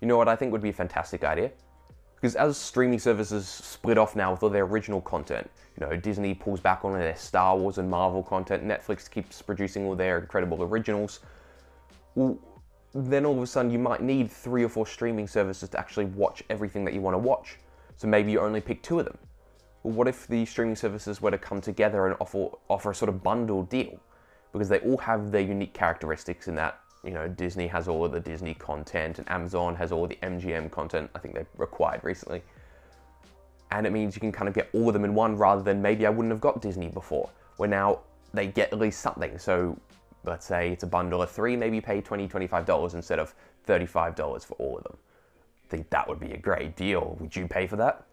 You know what I think would be a fantastic idea? Because as streaming services split off now with all their original content, you know, Disney pulls back on their Star Wars and Marvel content, Netflix keeps producing all their incredible originals. Well, then all of a sudden you might need three or four streaming services to actually watch everything that you want to watch. So maybe you only pick two of them. Well, what if the streaming services were to come together and offer offer a sort of bundle deal? Because they all have their unique characteristics in that, you know, Disney has all of the Disney content and Amazon has all the MGM content I think they've acquired recently. And it means you can kind of get all of them in one rather than maybe I wouldn't have got Disney before, where now they get at least something. So let's say it's a bundle of three, maybe pay $20, $25 instead of $35 for all of them. I think that would be a great deal. Would you pay for that?